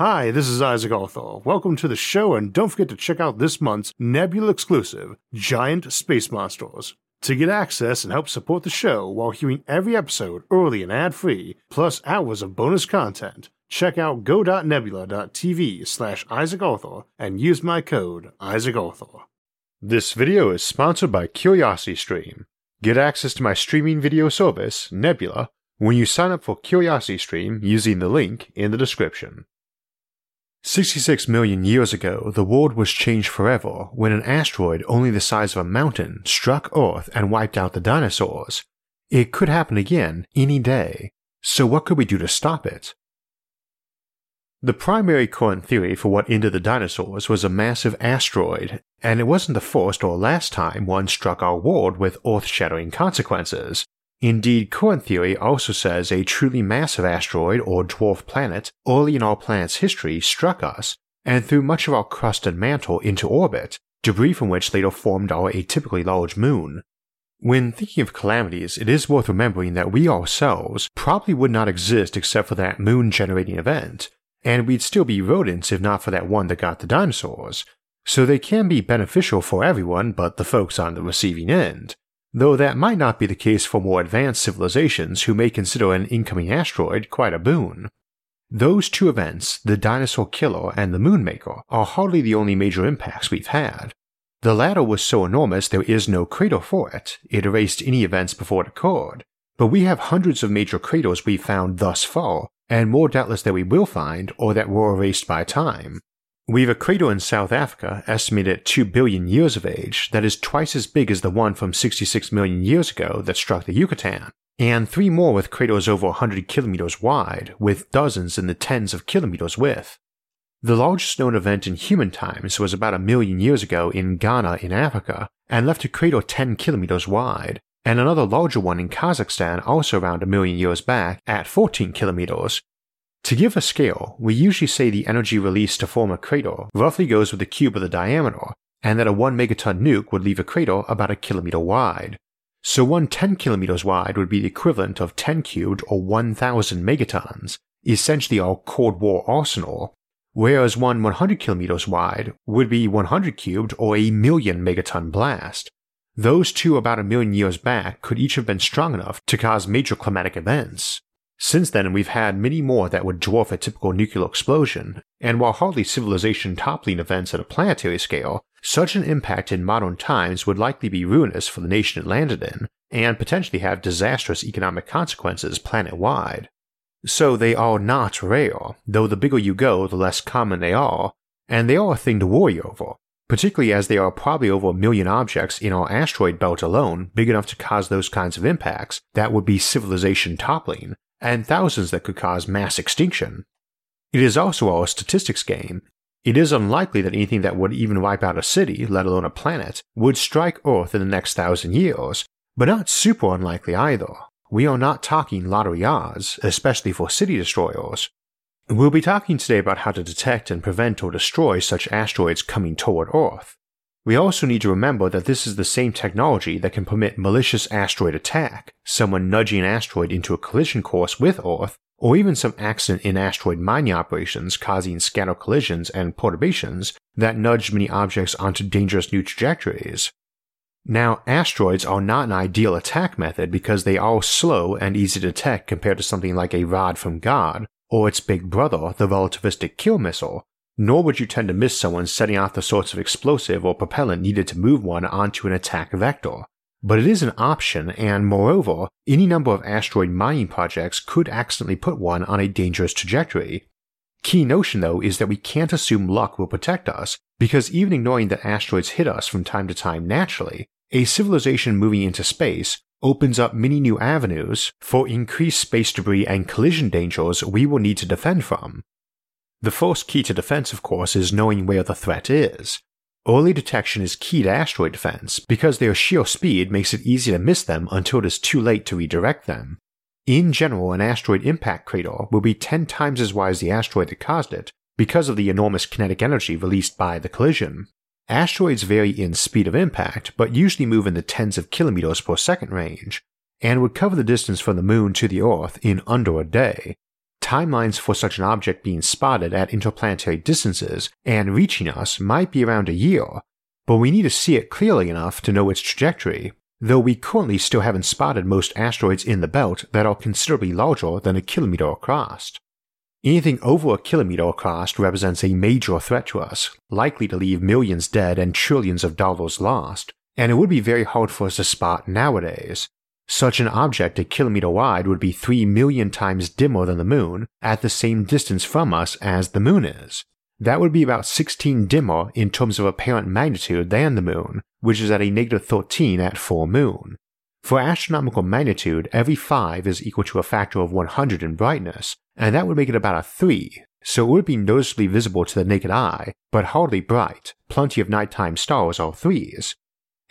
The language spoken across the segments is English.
Hi, this is Isaac Arthur. Welcome to the show, and don't forget to check out this month's Nebula exclusive, Giant Space Monsters. To get access and help support the show while hearing every episode early and ad free, plus hours of bonus content, check out go.nebula.tv slash Isaac Arthur and use my code Isaac Arthur. This video is sponsored by CuriosityStream. Get access to my streaming video service, Nebula, when you sign up for CuriosityStream using the link in the description. 66 million years ago, the world was changed forever when an asteroid only the size of a mountain struck Earth and wiped out the dinosaurs. It could happen again any day, so what could we do to stop it? The primary current theory for what ended the dinosaurs was a massive asteroid, and it wasn't the first or last time one struck our world with earth shattering consequences. Indeed, current theory also says a truly massive asteroid or dwarf planet early in our planet's history struck us and threw much of our crust and mantle into orbit, debris from which later formed our atypically large moon. When thinking of calamities, it is worth remembering that we ourselves probably would not exist except for that moon generating event, and we'd still be rodents if not for that one that got the dinosaurs, so they can be beneficial for everyone but the folks on the receiving end though that might not be the case for more advanced civilizations who may consider an incoming asteroid quite a boon. Those two events, the Dinosaur Killer and the Moonmaker, are hardly the only major impacts we've had. The latter was so enormous there is no crater for it, it erased any events before it occurred, but we have hundreds of major craters we've found thus far, and more doubtless that we will find or that were erased by time. We have a crater in South Africa estimated at 2 billion years of age that is twice as big as the one from 66 million years ago that struck the Yucatan, and three more with craters over 100 kilometers wide, with dozens in the tens of kilometers width. The largest known event in human times was about a million years ago in Ghana in Africa and left a crater 10 kilometers wide, and another larger one in Kazakhstan also around a million years back at 14 kilometers, to give a scale, we usually say the energy released to form a crater roughly goes with the cube of the diameter, and that a 1 megaton nuke would leave a crater about a kilometer wide. So one 10 kilometers wide would be the equivalent of 10 cubed or 1000 megatons, essentially our Cold War arsenal, whereas one 100 kilometers wide would be 100 cubed or a million megaton blast. Those two about a million years back could each have been strong enough to cause major climatic events. Since then, we've had many more that would dwarf a typical nuclear explosion, and while hardly civilization toppling events at a planetary scale, such an impact in modern times would likely be ruinous for the nation it landed in, and potentially have disastrous economic consequences planet wide. So they are not rare, though the bigger you go, the less common they are, and they are a thing to worry over, particularly as there are probably over a million objects in our asteroid belt alone big enough to cause those kinds of impacts that would be civilization toppling, and thousands that could cause mass extinction. It is also all a statistics game. It is unlikely that anything that would even wipe out a city, let alone a planet, would strike Earth in the next thousand years, but not super unlikely either. We are not talking lottery odds, especially for city destroyers. We'll be talking today about how to detect and prevent or destroy such asteroids coming toward Earth. We also need to remember that this is the same technology that can permit malicious asteroid attack, someone nudging an asteroid into a collision course with Earth, or even some accident in asteroid mining operations causing scatter collisions and perturbations that nudge many objects onto dangerous new trajectories. Now, asteroids are not an ideal attack method because they are slow and easy to detect compared to something like a rod from God, or its big brother, the relativistic kill missile, nor would you tend to miss someone setting off the sorts of explosive or propellant needed to move one onto an attack vector. But it is an option, and moreover, any number of asteroid mining projects could accidentally put one on a dangerous trajectory. Key notion though is that we can't assume luck will protect us, because even ignoring that asteroids hit us from time to time naturally, a civilization moving into space opens up many new avenues for increased space debris and collision dangers we will need to defend from, the first key to defense, of course, is knowing where the threat is. Early detection is key to asteroid defense because their sheer speed makes it easy to miss them until it is too late to redirect them. In general, an asteroid impact crater will be 10 times as wide as the asteroid that caused it because of the enormous kinetic energy released by the collision. Asteroids vary in speed of impact, but usually move in the tens of kilometers per second range, and would cover the distance from the Moon to the Earth in under a day, timelines for such an object being spotted at interplanetary distances and reaching us might be around a year, but we need to see it clearly enough to know its trajectory, though we currently still haven't spotted most asteroids in the belt that are considerably larger than a kilometer across. Anything over a kilometer across represents a major threat to us, likely to leave millions dead and trillions of dollars lost, and it would be very hard for us to spot nowadays. Such an object a kilometer wide would be 3 million times dimmer than the moon at the same distance from us as the moon is, that would be about 16 dimmer in terms of apparent magnitude than the Moon, which is at a negative 13 at full moon. For astronomical magnitude, every 5 is equal to a factor of 100 in brightness, and that would make it about a 3, so it would be noticeably visible to the naked eye, but hardly bright, plenty of nighttime stars are 3s.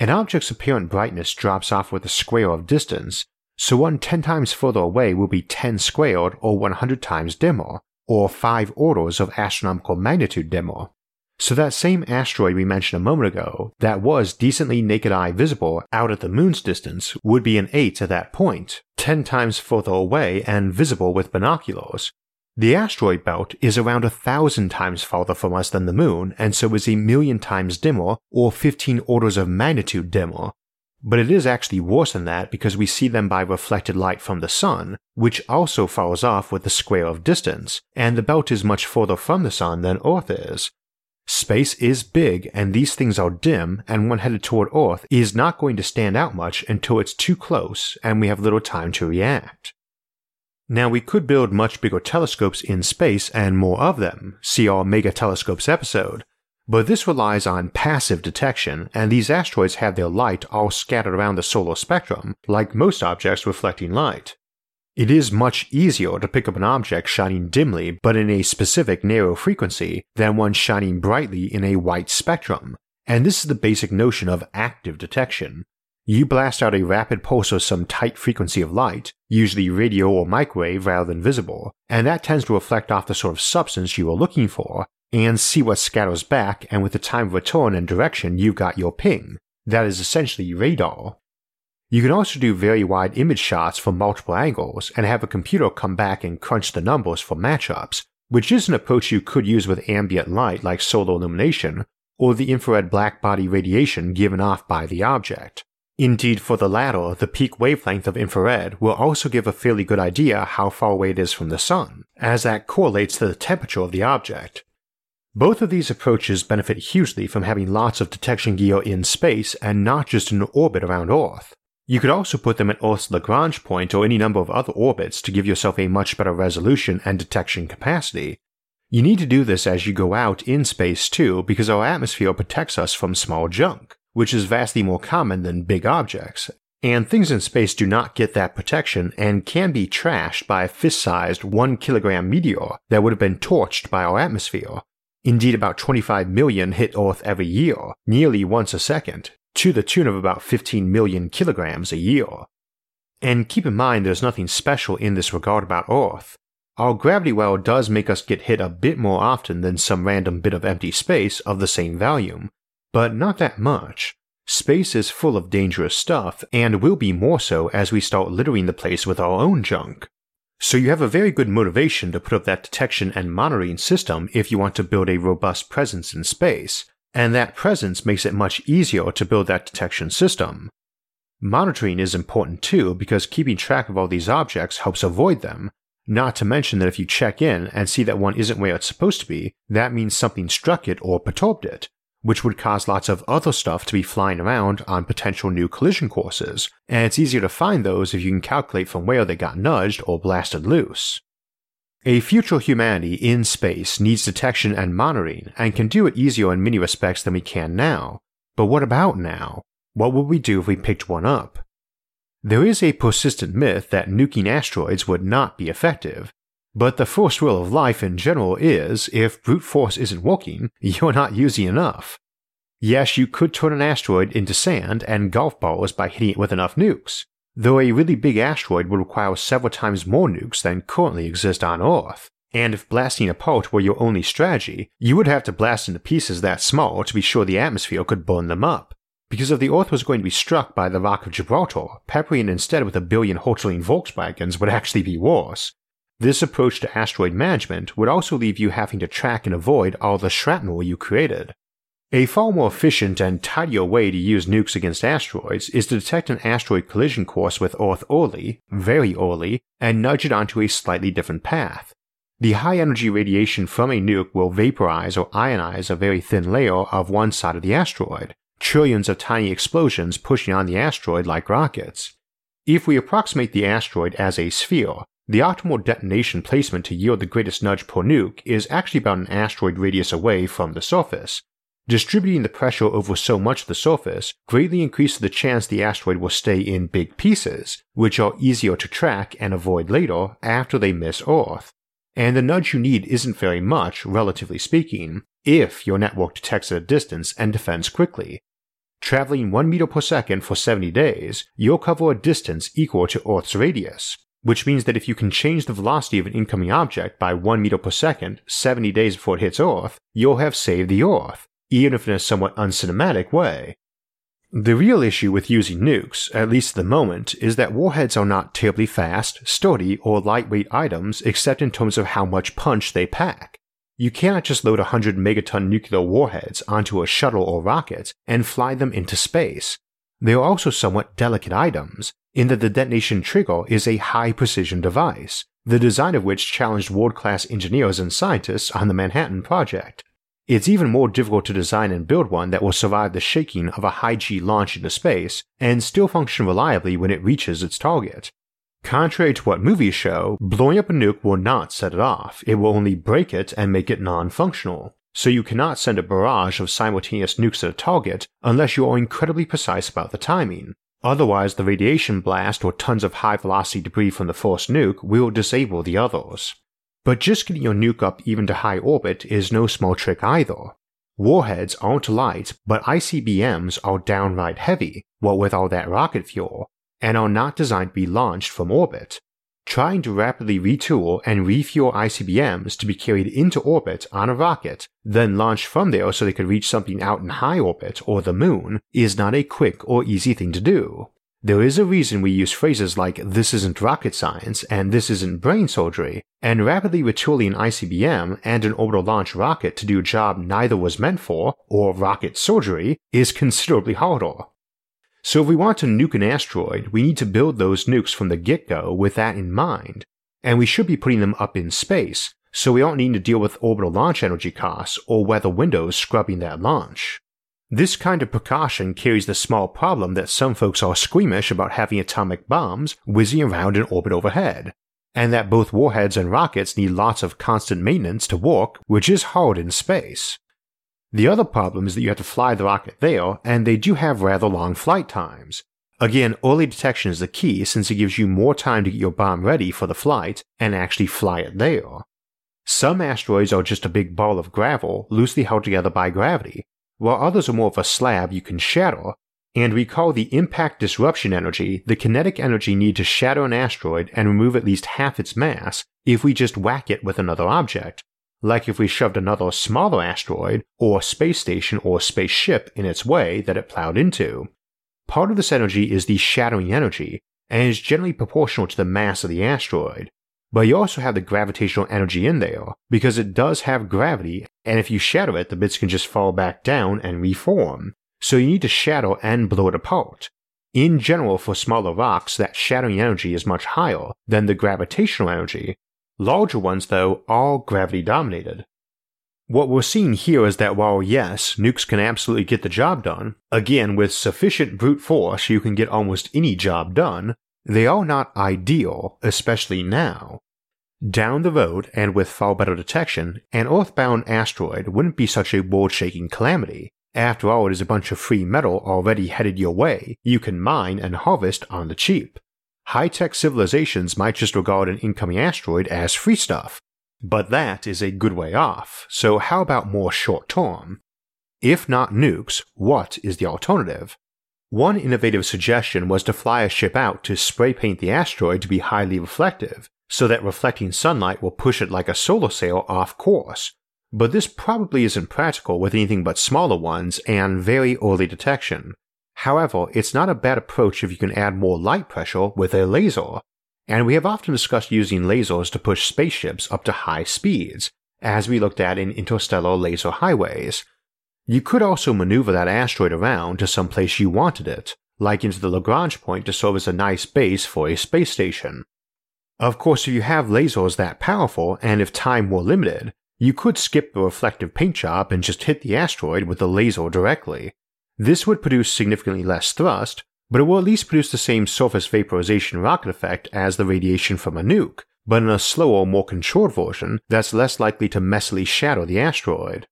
An object's apparent brightness drops off with a square of distance, so one 10 times further away will be 10 squared or 100 times dimmer, or 5 orders of astronomical magnitude dimmer. So that same asteroid we mentioned a moment ago, that was decently naked eye visible out at the moon's distance, would be an 8 at that point, 10 times further away and visible with binoculars. The asteroid belt is around a thousand times farther from us than the moon, and so is a million times dimmer, or 15 orders of magnitude dimmer, but it is actually worse than that because we see them by reflected light from the sun, which also falls off with the square of distance, and the belt is much further from the sun than Earth is. Space is big, and these things are dim, and one headed toward Earth is not going to stand out much until it's too close and we have little time to react. Now, we could build much bigger telescopes in space and more of them, see our Mega Telescopes episode, but this relies on passive detection, and these asteroids have their light all scattered around the solar spectrum, like most objects reflecting light. It is much easier to pick up an object shining dimly but in a specific narrow frequency than one shining brightly in a white spectrum, and this is the basic notion of active detection. You blast out a rapid pulse of some tight frequency of light, usually radio or microwave rather than visible, and that tends to reflect off the sort of substance you are looking for, and see what scatters back, and with the time of return and direction, you've got your ping. That is essentially radar. You can also do very wide image shots from multiple angles and have a computer come back and crunch the numbers for matchups, which is an approach you could use with ambient light like solar illumination or the infrared blackbody radiation given off by the object. Indeed, for the latter, the peak wavelength of infrared will also give a fairly good idea how far away it is from the sun, as that correlates to the temperature of the object, both of these approaches benefit hugely from having lots of detection gear in space and not just in orbit around Earth. You could also put them at Earth's Lagrange point or any number of other orbits to give yourself a much better resolution and detection capacity. You need to do this as you go out in space too because our atmosphere protects us from small junk, which is vastly more common than big objects, and things in space do not get that protection and can be trashed by a fist sized 1 kilogram meteor that would have been torched by our atmosphere, Indeed, about 25 million hit Earth every year, nearly once a second, to the tune of about 15 million kilograms a year. And keep in mind there's nothing special in this regard about Earth. Our gravity well does make us get hit a bit more often than some random bit of empty space of the same volume, but not that much. Space is full of dangerous stuff, and will be more so as we start littering the place with our own junk. So you have a very good motivation to put up that detection and monitoring system if you want to build a robust presence in space, and that presence makes it much easier to build that detection system. Monitoring is important too because keeping track of all these objects helps avoid them, not to mention that if you check in and see that one isn't where it's supposed to be, that means something struck it or perturbed it, which would cause lots of other stuff to be flying around on potential new collision courses, and it's easier to find those if you can calculate from where they got nudged or blasted loose. A future humanity in space needs detection and monitoring and can do it easier in many respects than we can now. But what about now? What would we do if we picked one up? There is a persistent myth that nuking asteroids would not be effective, but the first rule of life in general is if brute force isn't working, you're not using enough. Yes, you could turn an asteroid into sand and golf balls by hitting it with enough nukes, though a really big asteroid would require several times more nukes than currently exist on Earth. And if blasting apart were your only strategy, you would have to blast into pieces that small to be sure the atmosphere could burn them up. Because if the Earth was going to be struck by the Rock of Gibraltar, peppering instead with a billion hurtling Volkswagens would actually be worse, This approach to asteroid management would also leave you having to track and avoid all the shrapnel you created. A far more efficient and tidier way to use nukes against asteroids is to detect an asteroid collision course with Earth early, very early, and nudge it onto a slightly different path. The high energy radiation from a nuke will vaporize or ionize a very thin layer of one side of the asteroid, trillions of tiny explosions pushing on the asteroid like rockets. If we approximate the asteroid as a sphere, the optimal detonation placement to yield the greatest nudge per nuke is actually about an asteroid radius away from the surface, Distributing the pressure over so much of the surface greatly increases the chance the asteroid will stay in big pieces, which are easier to track and avoid later after they miss Earth. And the nudge you need isn't very much, relatively speaking, if your network detects at a distance and defends quickly. Traveling 1 meter per second for 70 days, you'll cover a distance equal to Earth's radius, which means that if you can change the velocity of an incoming object by 1 meter per second 70 days before it hits Earth, you'll have saved the Earth, even if in a somewhat uncinematic way. The real issue with using nukes, at least at the moment, is that warheads are not terribly fast, sturdy, or lightweight items except in terms of how much punch they pack. You cannot just load 100 megaton nuclear warheads onto a shuttle or rocket and fly them into space. They are also somewhat delicate items, in that the detonation trigger is a high precision device, the design of which challenged world class engineers and scientists on the Manhattan Project. It's even more difficult to design and build one that will survive the shaking of a high G launch into space and still function reliably when it reaches its target. Contrary to what movies show, blowing up a nuke will not set it off, it will only break it and make it non functional. So you cannot send a barrage of simultaneous nukes at a target unless you are incredibly precise about the timing. Otherwise, the radiation blast or tons of high velocity debris from the first nuke will disable the others. But just getting your nuke up even to high orbit is no small trick either. Warheads aren't light, but ICBMs are downright heavy, what with all that rocket fuel, and are not designed to be launched from orbit. Trying to rapidly retool and refuel ICBMs to be carried into orbit on a rocket, then launched from there so they could reach something out in high orbit or the moon, is not a quick or easy thing to do. There is a reason we use phrases like this isn't rocket science and this isn't brain surgery, and rapidly retooling an ICBM and an orbital launch rocket to do a job neither was meant for, or rocket surgery, is considerably harder. So if we want to nuke an asteroid, we need to build those nukes from the get-go with that in mind, and we should be putting them up in space, so we don't need to deal with orbital launch energy costs or weather windows scrubbing that launch. This kind of precaution carries the small problem that some folks are squeamish about having atomic bombs whizzing around in orbit overhead, and that both warheads and rockets need lots of constant maintenance to work, which is hard in space. The other problem is that you have to fly the rocket there, and they do have rather long flight times. Again, early detection is the key since it gives you more time to get your bomb ready for the flight and actually fly it there. Some asteroids are just a big ball of gravel loosely held together by gravity, while others are more of a slab you can shatter, and we call the impact disruption energy the kinetic energy needed to shatter an asteroid and remove at least half its mass if we just whack it with another object, like if we shoved another smaller asteroid or space station or spaceship in its way that it plowed into. Part of this energy is the shattering energy, and is generally proportional to the mass of the asteroid, but you also have the gravitational energy in there, because it does have gravity, and if you shatter it, the bits can just fall back down and reform. So you need to shatter and blow it apart. In general, for smaller rocks, that shattering energy is much higher than the gravitational energy. Larger ones, though, are gravity dominated. What we're seeing here is that while yes, nukes can absolutely get the job done, again, with sufficient brute force, you can get almost any job done, they are not ideal, especially now. Down the road, and with far better detection, an Earthbound asteroid wouldn't be such a world shaking calamity. After all, it is a bunch of free metal already headed your way, you can mine and harvest on the cheap. High tech civilizations might just regard an incoming asteroid as free stuff, but that is a good way off, so how about more short term? If not nukes, what is the alternative? One innovative suggestion was to fly a ship out to spray paint the asteroid to be highly reflective, so that reflecting sunlight will push it like a solar sail off course. But this probably isn't practical with anything but smaller ones and very early detection. However, it's not a bad approach if you can add more light pressure with a laser. and we have often discussed using lasers to push spaceships up to high speeds, as we looked at in interstellar laser highways. You could also maneuver that asteroid around to some place you wanted it, like into the Lagrange point to serve as a nice base for a space station. Of course, if you have lasers that powerful and if time were limited, you could skip the reflective paint job and just hit the asteroid with the laser directly. This would produce significantly less thrust, but it will at least produce the same surface vaporization rocket effect as the radiation from a nuke, but in a slower, more controlled version that's less likely to messily shatter the asteroid.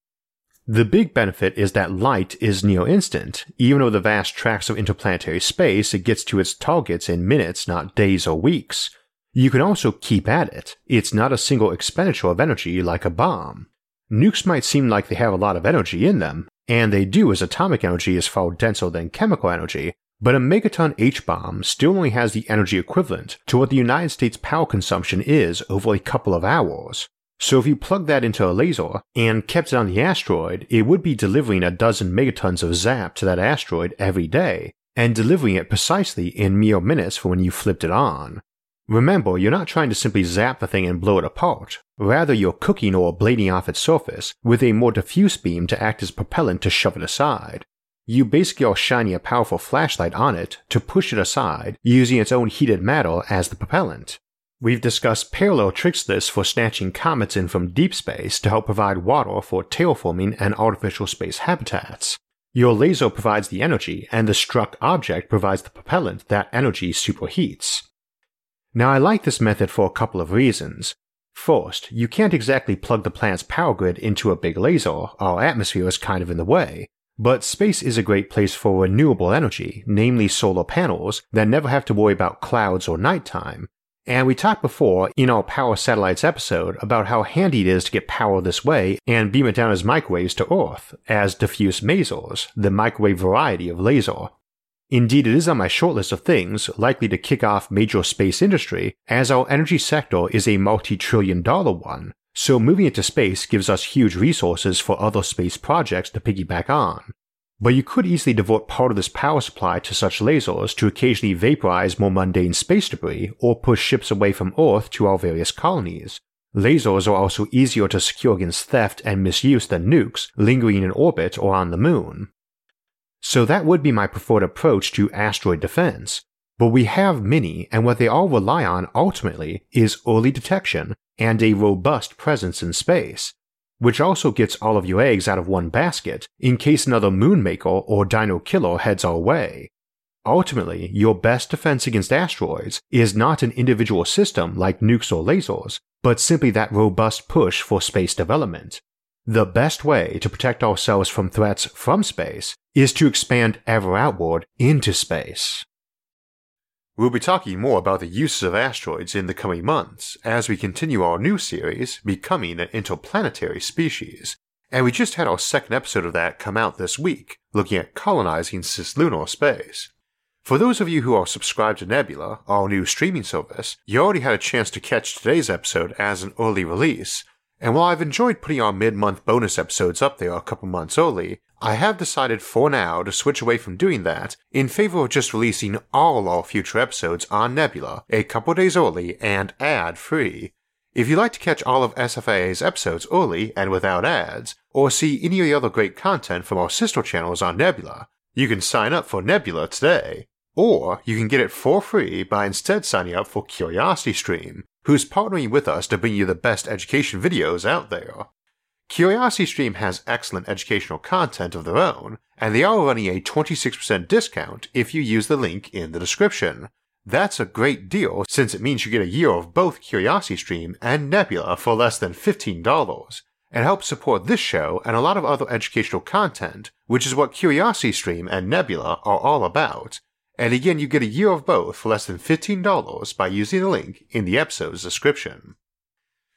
The big benefit is that light is near instant, even over the vast tracts of interplanetary space, it gets to its targets in minutes, not days or weeks. You can also keep at it, it's not a single expenditure of energy like a bomb. Nukes might seem like they have a lot of energy in them, and they do as atomic energy is far denser than chemical energy, but a megaton H bomb still only has the energy equivalent to what the United States power consumption is over a couple of hours. So if you plug that into a laser and kept it on the asteroid, it would be delivering a dozen megatons of zap to that asteroid every day, and delivering it precisely in mere minutes for when you flipped it on. Remember, you're not trying to simply zap the thing and blow it apart. Rather, you're cooking or ablating off its surface with a more diffuse beam to act as propellant to shove it aside. You basically are shining a powerful flashlight on it to push it aside using its own heated matter as the propellant. We've discussed parallel tricks this for snatching comets in from deep space to help provide water for terraforming and artificial space habitats. Your laser provides the energy, and the struck object provides the propellant that energy superheats. Now, I like this method for a couple of reasons. First, you can't exactly plug the planet's power grid into a big laser, our atmosphere is kind of in the way, but space is a great place for renewable energy, namely solar panels, that never have to worry about clouds or nighttime. And we talked before in our Power Satellites episode about how handy it is to get power this way and beam it down as microwaves to Earth, as diffuse masers, the microwave variety of laser. Indeed, it is on my shortlist of things likely to kick off major space industry, as our energy sector is a multi trillion dollar one, so moving into space gives us huge resources for other space projects to piggyback on. But you could easily devote part of this power supply to such lasers to occasionally vaporize more mundane space debris or push ships away from Earth to our various colonies. Lasers are also easier to secure against theft and misuse than nukes lingering in orbit or on the moon. So that would be my preferred approach to asteroid defense. But we have many, and what they all rely on ultimately is early detection and a robust presence in space, which also gets all of your eggs out of one basket in case another Moonmaker or Dino Killer heads our way. Ultimately, your best defense against asteroids is not an individual system like nukes or lasers, but simply that robust push for space development. The best way to protect ourselves from threats from space is to expand ever outward into space. We'll be talking more about the uses of asteroids in the coming months as we continue our new series, Becoming an Interplanetary Species. And we just had our second episode of that come out this week, looking at colonizing cislunar space. For those of you who are subscribed to Nebula, our new streaming service, you already had a chance to catch today's episode as an early release, and while I've enjoyed putting our mid month bonus episodes up there a couple months early, I have decided for now to switch away from doing that in favor of just releasing all our future episodes on Nebula a couple days early and ad free. If you'd like to catch all of SFIA's episodes early and without ads, or see any of the other great content from our sister channels on Nebula, you can sign up for Nebula today. Or you can get it for free by instead signing up for CuriosityStream, who's partnering with us to bring you the best education videos out there. CuriosityStream has excellent educational content of their own, and they are running a 26% discount if you use the link in the description. That's a great deal since it means you get a year of both CuriosityStream and Nebula for less than $15, and helps support this show and a lot of other educational content, which is what CuriosityStream and Nebula are all about. And again, you get a year of both for less than $15 by using the link in the episode's description.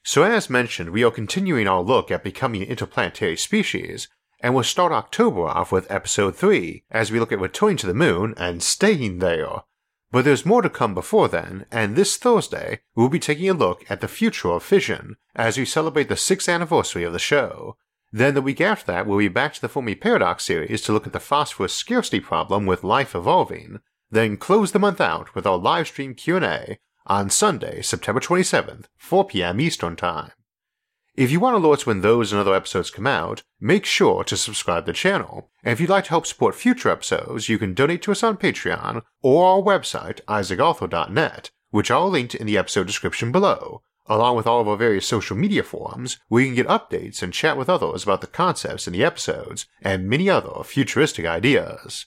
So, as mentioned, we are continuing our look at becoming an interplanetary species, and we'll start October off with episode 3 as we look at returning to the moon and staying there. But there's more to come before then, and this Thursday, we'll be taking a look at the future of fission as we celebrate the 6th anniversary of the show. Then the week after that, we'll be back to the Fermi Paradox series to look at the phosphorus scarcity problem with life evolving, then close the month out with our live stream Q&A on Sunday, September 27th, 4 p.m. Eastern Time. If you want alerts when those and other episodes come out, make sure to subscribe to the channel. And if you'd like to help support future episodes, you can donate to us on Patreon or our website, isaacarthur.net, which are linked in the episode description below, along with all of our various social media forums where you can get updates and chat with others about the concepts in the episodes and many other futuristic ideas.